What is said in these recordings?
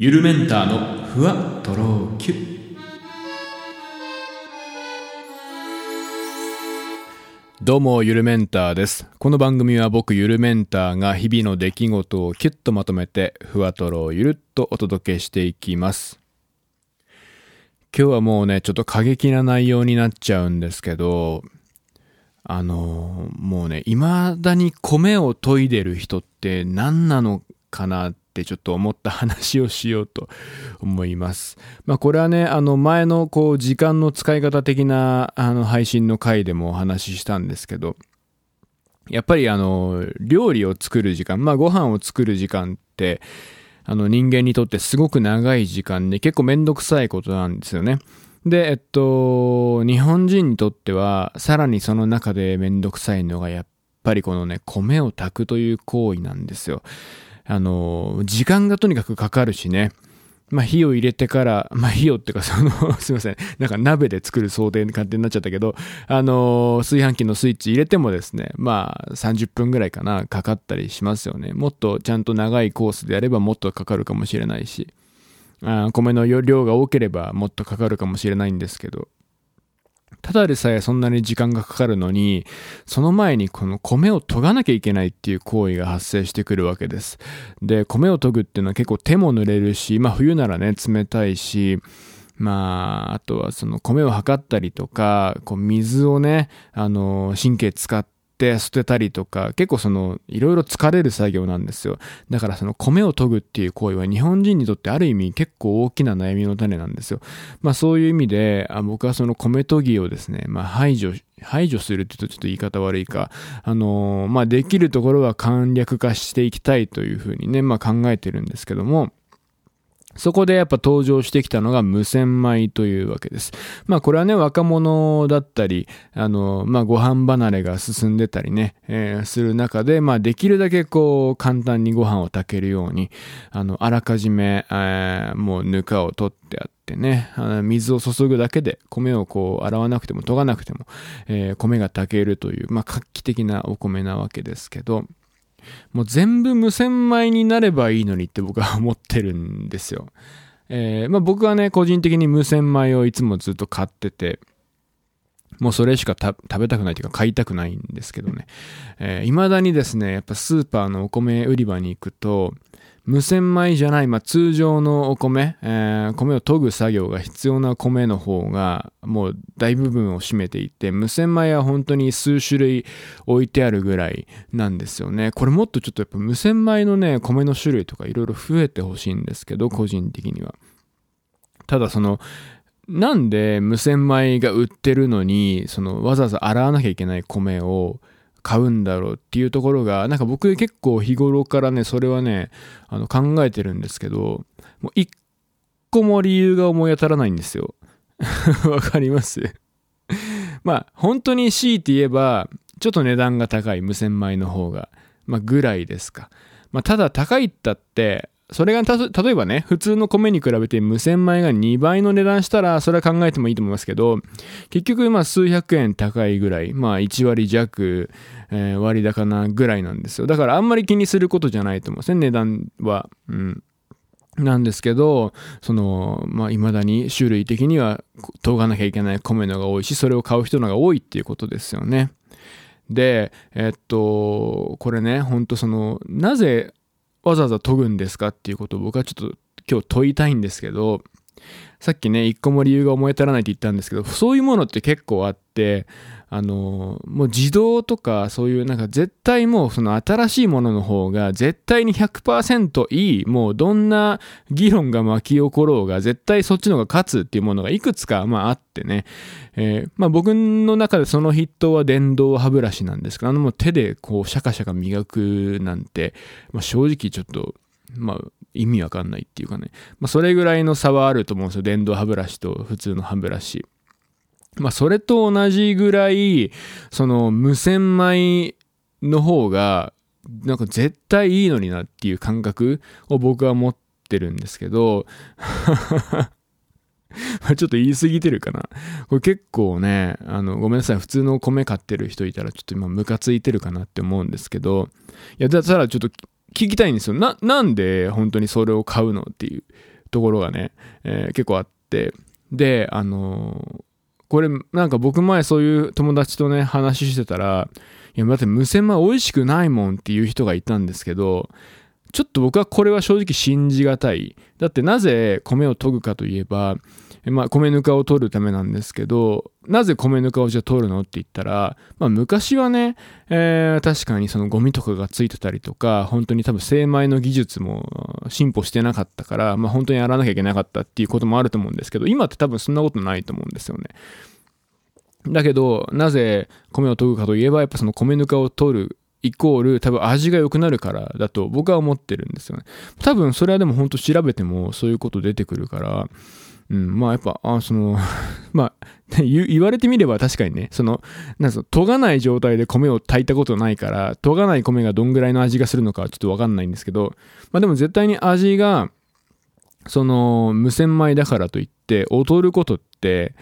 ゆるメンターのふわとろきゅどうもゆるメンターです。この番組は僕ゆるメンターが日々の出来事をキュッとまとめてふわとろゆるっとお届けしていきます。今日はもうねちょっと過激な内容になっちゃうんですけどあのもうね未だに米を研いでる人って何なのかなってちょっと思った話をしようと思います。まあこれはね、あの前のこう時間の使い方的なあの配信の回でもお話ししたんですけど、やっぱりあの料理を作る時間、まあご飯を作る時間って、あの人間にとってすごく長い時間で結構めんどくさいことなんですよね。で、えっと、日本人にとってはさらにその中でめんどくさいのがやっぱりこのね、米を炊くという行為なんですよ。あの、時間がとにかくかかるしね。まあ、火を入れてから、まあ、火をっていうか、そのすいません。なんか鍋で作る想定感じになっちゃったけど、あの、炊飯器のスイッチ入れてもですね、まあ、30分ぐらいかな、かかったりしますよね。もっとちゃんと長いコースでやればもっとかかるかもしれないし、あ米の量が多ければもっとかかるかもしれないんですけど、ただでさえそんなに時間がかかるのに、その前にこの米を研がなきゃいけないっていう行為が発生してくるわけです。で、米を研ぐっていうのは結構手も濡れるし、まあ冬ならね、冷たいし、まあ、あとはその米を測ったりとか、こう水をね、あの、神経使って、って捨てたりとか、結構その、いろいろ疲れる作業なんですよ。だからその米を研ぐっていう行為は日本人にとってある意味結構大きな悩みの種なんですよ。まあそういう意味で、あ僕はその米研ぎをですね、まあ排除、排除するって言うとちょっと言い方悪いか、あのー、まあできるところは簡略化していきたいというふうにね、まあ考えてるんですけども、そこでやっぱ登場してきたのが無洗米というわけです。まあこれはね、若者だったり、あの、まあご飯離れが進んでたりね、えー、する中で、まあできるだけこう簡単にご飯を炊けるように、あの、あらかじめ、えー、もうぬかを取ってあってね、水を注ぐだけで米をこう洗わなくても研がなくても、えー、米が炊けるという、まあ画期的なお米なわけですけど、もう全部無洗米になればいいのにって僕は思ってるんですよ。えー、まあ僕はね、個人的に無洗米をいつもずっと買ってて、もうそれしか食べたくないというか買いたくないんですけどね。えー、未だにですね、やっぱスーパーのお米売り場に行くと、無洗米じゃない、まあ、通常のお米、えー、米を研ぐ作業が必要な米の方がもう大部分を占めていて、無洗米は本当に数種類置いてあるぐらいなんですよね。これもっとちょっとやっぱ無洗米のね、米の種類とかいろいろ増えてほしいんですけど、個人的には。ただその、なんで無洗米が売ってるのに、そのわざわざ洗わなきゃいけない米を買うんだろうっていうところが、なんか僕結構日頃からね、それはね、あの考えてるんですけど、もう一個も理由が思い当たらないんですよ。わかります？まあ、本当に強いて言えば、ちょっと値段が高い無洗米の方が、まあぐらいですか。まあただ高いったって、それが例えばね、普通の米に比べて無洗米が2倍の値段したら、それは考えてもいいと思いますけど、結局まあ数百円高いぐらい、まあ1割弱、割高なぐらいなんですよ。だからあんまり気にすることじゃないと思うんですね、値段は。うん。なんですけど、その、まあ、未だに種類的には研がなきゃいけない米のが多いし、それを買う人のが多いっていうことですよね。で、えっと、これね、ほんとその、なぜわざわざ研ぐんですかっていうことを僕はちょっと今日問いたいんですけど、さっきね、一個も理由が思い当たらないって言ったんですけど、そういうものって結構あって、あの、もう自動とかそういうなんか絶対もうその新しいものの方が絶対に100%いい、もうどんな議論が巻き起ころうが絶対そっちの方が勝つっていうものがいくつかまああってね、えー、まあ僕の中でその筆頭は電動歯ブラシなんですけど、あのもう手でこうシャカシャカ磨くなんて、まあ、正直ちょっと、まあ意味わかんないっていうかね、まあそれぐらいの差はあると思うんですよ。電動歯ブラシと普通の歯ブラシ。まあ、それと同じぐらい、その、無洗米の方が、なんか絶対いいのになっていう感覚を僕は持ってるんですけど、ちょっと言い過ぎてるかな。これ結構ね、あの、ごめんなさい。普通の米買ってる人いたらちょっと今ムカついてるかなって思うんですけど、いや、だったらちょっと聞きたいんですよ。な、なんで本当にそれを買うのっていうところがね、えー、結構あって。で、あのー、これなんか僕前そういう友達とね、話してたら、いや、だって無洗米美味しくないもんっていう人がいたんですけど、ちょっと僕はこれは正直信じがたい。だってなぜ米を研ぐかといえば、まあ、米ぬかを取るためなんですけど、なぜ米ぬかをじゃあ取るのって言ったら、まあ、昔はね、えー、確かにそのゴミとかがついてたりとか、本当に多分精米の技術も進歩してなかったから、まあ、本当にやらなきゃいけなかったっていうこともあると思うんですけど、今って多分そんなことないと思うんですよね。だけど、なぜ米を研ぐかといえば、やっぱその米ぬかを取るイコール多分味が良くなるからだと僕は思ってるんですよね。多分それはでも本当調べてもそういうこと出てくるから、うん、まあやっぱ、あその まあ言われてみれば確かにね、その、なんその、研がない状態で米を炊いたことないから、研がない米がどんぐらいの味がするのかちょっとわかんないんですけど、まあでも絶対に味が、その、無洗米だからといって、劣ることって、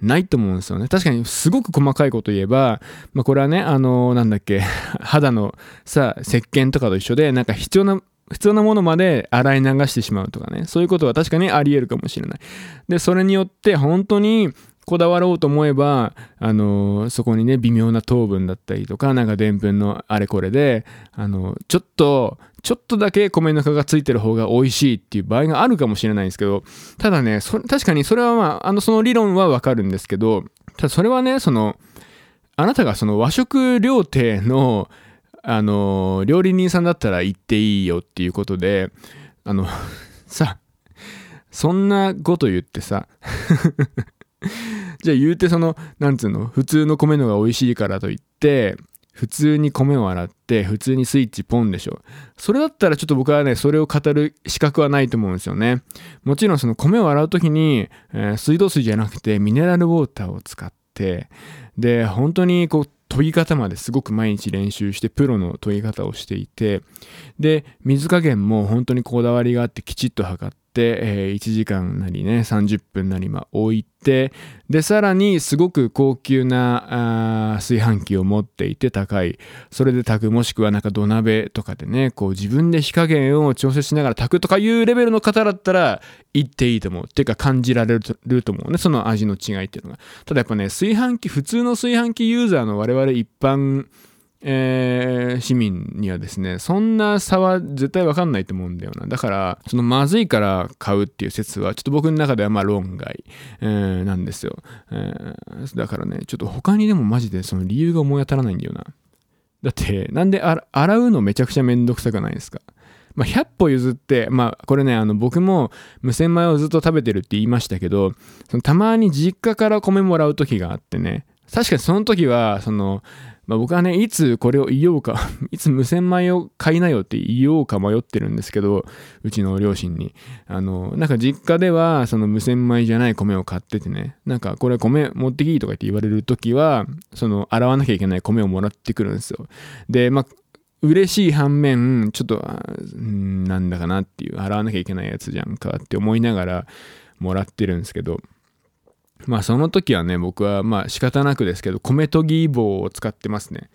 ないと思うんですよね。確かにすごく細かいこと言えば、まあこれはね、あのー、なんだっけ、肌のさ、石鹸とかと一緒で、なんか必要な、必要なものまで洗い流してしまうとかね。そういうことは確かにあり得るかもしれない。で、それによって本当にこだわろうと思えば、あの、そこにね、微妙な糖分だったりとか、なんかでんぷんのあれこれで、あの、ちょっと、ちょっとだけ米ぬかがついてる方が美味しいっていう場合があるかもしれないんですけど、ただね、確かにそれはまあ、あの、その理論はわかるんですけど、ただそれはね、その、あなたがその和食料亭の、あの、料理人さんだったら行っていいよっていうことで、あの、さ、そんなこと言ってさ じゃあ言うてその、なんつうの、普通の米のが美味しいからといって、普通に米を洗って、普通にスイッチポンでしょ。それだったらちょっと僕はね、それを語る資格はないと思うんですよね。もちろんその米を洗う時に、え、水道水じゃなくてミネラルウォーターを使って、で、本当にこう、研ぎ方まですごく毎日練習してプロの研ぎ方をしていてで水加減も本当にこだわりがあってきちっと測っ、えー、1時間なりね30分なりま置いてでさらにすごく高級な炊飯器を持っていて高い。それで炊くもしくはなんか土鍋とかでねこう自分で火加減を調整しながら炊くとかいうレベルの方だったら行っていいと思う。っていうか感じられると思うね。その味の違いっていうのが。ただやっぱね炊飯器普通の炊飯器ユーザーの我々一般えー、市民にはですね、そんな差は絶対わかんないと思うんだよな。だから、そのまずいから買うっていう説は、ちょっと僕の中ではまあ論外、えー、なんですよ、えー。だからね、ちょっと他にでもマジでその理由が思い当たらないんだよな。だって、なんで洗うのめちゃくちゃめんどくさくないですか？まあ、100歩譲って、まあ、これね、あの、僕も無洗米をずっと食べてるって言いましたけど、そのたまに実家から米もらう時があってね、確かにその時は、その、まあ、僕はね、いつこれを言おうか いつ無洗米を買いなよって言おうか迷ってるんですけど、うちの両親に。あの、なんか実家では、その無洗米じゃない米を買っててね、なんかこれ米持ってきいとかって言われる時は、その洗わなきゃいけない米をもらってくるんですよ。で、まあ、嬉しい反面、ちょっと、んなんだかなっていう、洗わなきゃいけないやつじゃんかって思いながらもらってるんですけど、まあその時はね、僕はまあ仕方なくですけど、米研ぎ棒を使ってますね。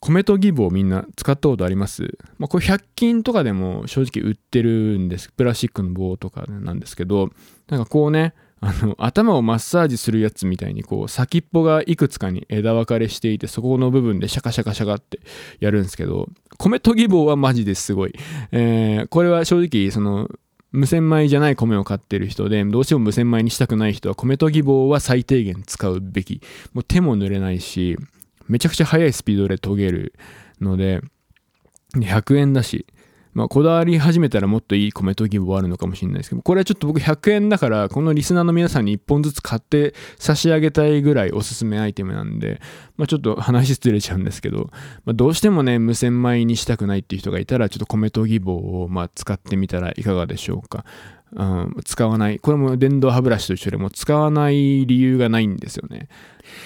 米研ぎ棒みんな使ったことあります？まあこれ100均とかでも正直売ってるんです。プラスチックの棒とかなんですけど、なんかこうね、あの頭をマッサージするやつみたいにこう先っぽがいくつかに枝分かれしていてそこの部分でシャカシャカシャカってやるんですけど米研ぎ棒はマジですごい、えー、これは正直その無洗米じゃない米を買ってる人で、どうしても無洗米にしたくない人は米研ぎ棒は最低限使うべき。もう手も濡れないし、めちゃくちゃ速いスピードで研げるので、100円だし、まあ、こだわり始めたらもっといい米研ぎ棒あるのかもしれないですけど、これはちょっと僕100円だから、このリスナーの皆さんに1本ずつ買って差し上げたいぐらいおすすめアイテムなんで、まあ、ちょっと話ずれちゃうんですけど、まあ、どうしてもね、無洗米にしたくないっていう人がいたら、ちょっと米研ぎ棒をま使ってみたらいかがでしょうか。うん、使わない。これも電動歯ブラシと一緒でも使わない理由がないんですよね。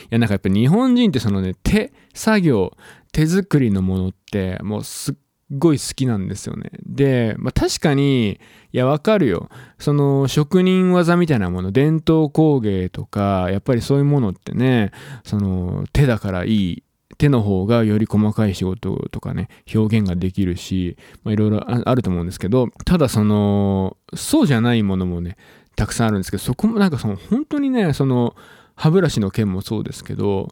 いや、なんかやっぱ日本人ってそのね、手作業、手作りのものってもうすっごい好きなんですよね。で、まあ、確かに、いや、わかるよ。その、職人技みたいなもの、伝統工芸とか、やっぱりそういうものってね、その、手だからいい。手の方がより細かい仕事とかね、表現ができるし、まあ、いろいろあると思うんですけど、ただその、そうじゃないものもね、たくさんあるんですけど、そこもなんかその、本当にね、その、歯ブラシの件もそうですけど、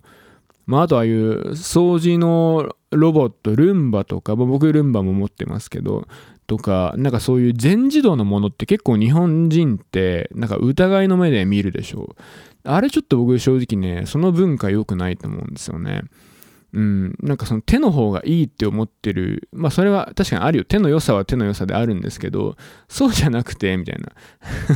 まあ、あとああいう掃除のロボット、ルンバとか、僕ルンバも持ってますけど、とか、なんかそういう全自動のものって結構日本人ってなんか疑いの目で見るでしょう。あれちょっと僕正直ね、その文化良くないと思うんですよね。うん、なんかその手の方がいいって思ってる。まあそれは確かにあるよ。手の良さは手の良さであるんですけど、そうじゃなくて、みたいな。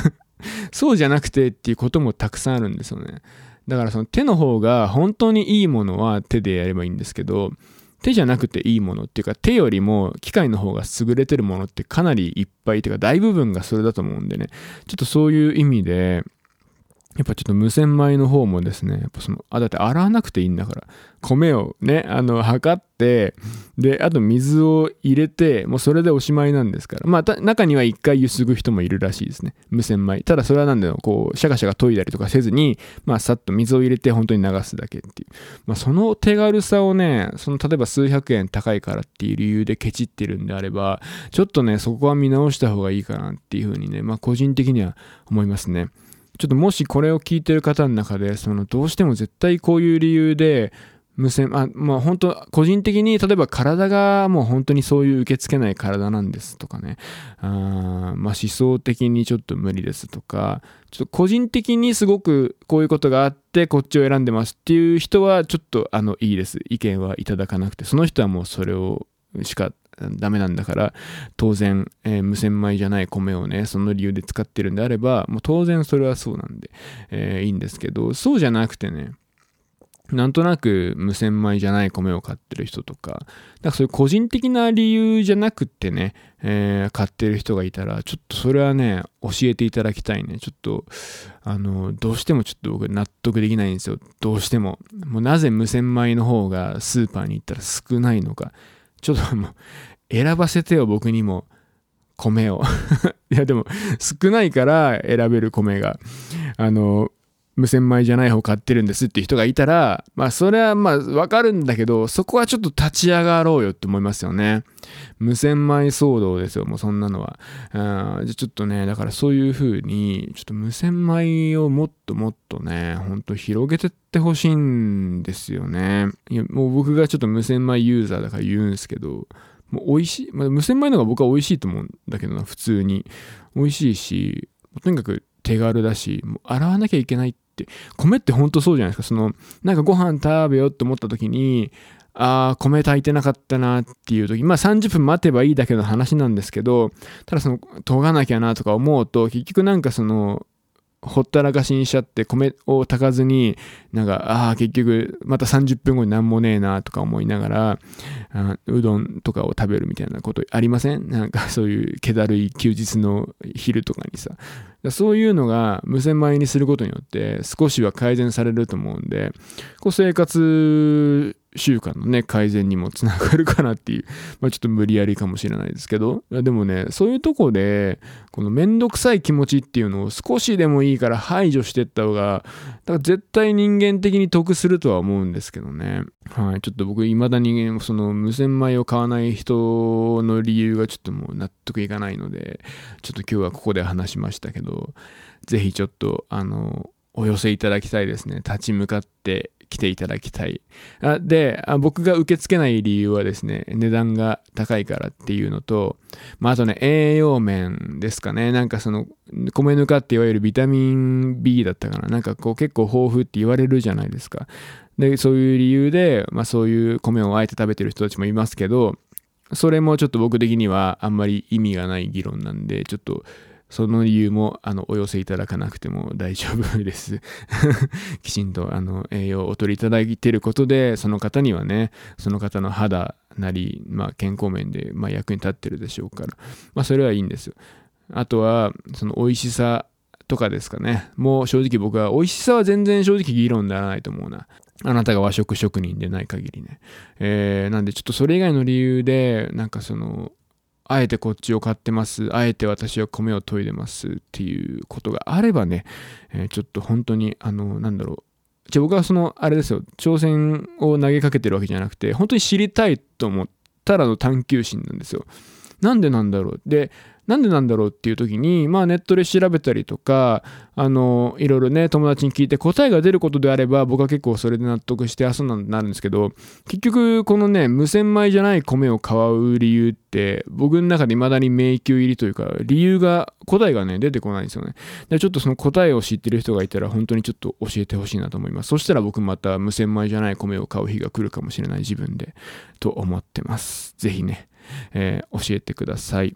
そうじゃなくてっていうこともたくさんあるんですよね。だからその手の方が本当にいいものは手でやればいいんですけど、手じゃなくていいものっていうか手よりも機械の方が優れてるものってかなりいっぱいっていうか大部分がそれだと思うんでね。ちょっとそういう意味でやっぱちょっと無洗米の方もですね、やっぱその、あ、だって洗わなくていいんだから、米をね、あの、測って、で、あと水を入れて、もうそれでおしまいなんですから。まあ、中には一回ゆすぐ人もいるらしいですね。無洗米。ただそれはなんだよ、こう、シャカシャカ研いだりとかせずに、まあ、さっと水を入れて本当に流すだけっていう。まあ、その手軽さをね、その、例えば数百円高いからっていう理由でケチってるんであれば、ちょっとね、そこは見直した方がいいかなっていうふうにね、まあ、個人的には思いますね。ちょっともしこれを聞いてる方の中で、そのどうしても絶対こういう理由で、無線、あ、まあ本当、個人的に、例えば体がもう本当にそういう受け付けない体なんですとかね、あまあ思想的にちょっと無理ですとか、ちょっと個人的にすごくこういうことがあってこっちを選んでますっていう人はちょっとあのいいです。意見はいただかなくて、その人はもうそれをしかダメなんだから、当然、えー、無洗米じゃない米をね、その理由で使ってるんであれば、もう当然それはそうなんで、えー、いいんですけど、そうじゃなくてね、なんとなく無洗米じゃない米を買ってる人とか、だかそういう個人的な理由じゃなくってね、えー、買ってる人がいたら、ちょっとそれはね、教えていただきたいね。ちょっと、あの、どうしてもちょっと僕納得できないんですよ。どうしても。もうなぜ無洗米の方がスーパーに行ったら少ないのか。ちょっともう、選ばせてよ、僕にも。米を いや、でも、少ないから選べる米が。あの、無洗米じゃない方買ってるんですっていう人がいたら、まあそれはまあわかるんだけど、そこはちょっと立ち上がろうよって思いますよね。無洗米騒動ですよ、もうそんなのは。あじゃちょっとね、だからそういう風に、ちょっと無洗米をもっともっとね、ほんと広げてってほしいんですよね。いや、もう僕がちょっと無洗米ユーザーだから言うんですけど、もう美味しい、まあ、無洗米の方が僕は美味しいと思うんだけどな、普通に。美味しいし、とにかく手軽だし、もう洗わなきゃいけないて、米ってほんとそうじゃないですか。その、なんかご飯食べようと思った時に、ああ、米炊いてなかったなっていう時、まあ30分待てばいいだけの話なんですけど、ただその、研がなきゃなとか思うと、結局なんかその、ほったらかしにしちゃって米を炊かずになんかああ結局また30分後になんもねえなとか思いながらうどんとかを食べるみたいなことありません？なんかそういう気だるい休日の昼とかにさ。そういうのが無洗米にすることによって少しは改善されると思うんでこう生活習慣のね、改善にもつながるかなっていう、まあちょっと無理やりかもしれないですけど、でもね、そういうとこで、このめんどくさい気持ちっていうのを少しでもいいから排除していった方が、だから絶対人間的に得するとは思うんですけどね。はい、ちょっと僕、未だにその無洗米を買わない人の理由がちょっともう納得いかないので、ちょっと今日はここで話しましたけど、ぜひちょっと、あの、お寄せいただきたいですね。立ち向かって来ていただきたい。あであ、僕が受け付けない理由はですね、値段が高いからっていうのと、まあ、あとね、栄養面ですかね。なんかその、米ぬかっていわゆるビタミン B だったかな。なんかこう結構豊富って言われるじゃないですか。で、そういう理由で、まあそういう米をあえて食べてる人たちもいますけど、それもちょっと僕的にはあんまり意味がない議論なんで、ちょっとその理由も、あの、お寄せいただかなくても大丈夫です。きちんと、あの、栄養をお取りいただいていることで、その方にはね、その方の肌なり、まあ、健康面で、まあ、役に立ってるでしょうから、まあ、それはいいんですよ。あとは、その美味しさとかですかね。もう正直僕は、美味しさは全然正直議論にならないと思うな。あなたが和食職人でない限りね。えー、なんでちょっとそれ以外の理由で、なんかその、あえてこっちを買ってます。あえて私は米を研いでますっていうことがあればね、えー、ちょっと本当に、あの、なんだろう、じゃ僕はその、あれですよ、挑戦を投げかけてるわけじゃなくて、本当に知りたいと思ったらの探求心なんですよ。なんでなんだろう。で、なんでなんだろうっていう時に、まあネットで調べたりとか、あの、いろいろね、友達に聞いて答えが出ることであれば、僕は結構それで納得して、あ、そうなんなるんですけど、結局、このね、無洗米じゃない米を買う理由って、僕の中で未だに迷宮入りというか、理由が、答えがね、出てこないんですよね。でちょっとその答えを知ってる人がいたら、本当にちょっと教えてほしいなと思います。そしたら僕また無洗米じゃない米を買う日が来るかもしれない自分で、と思ってます。ぜひね、えー、教えてください。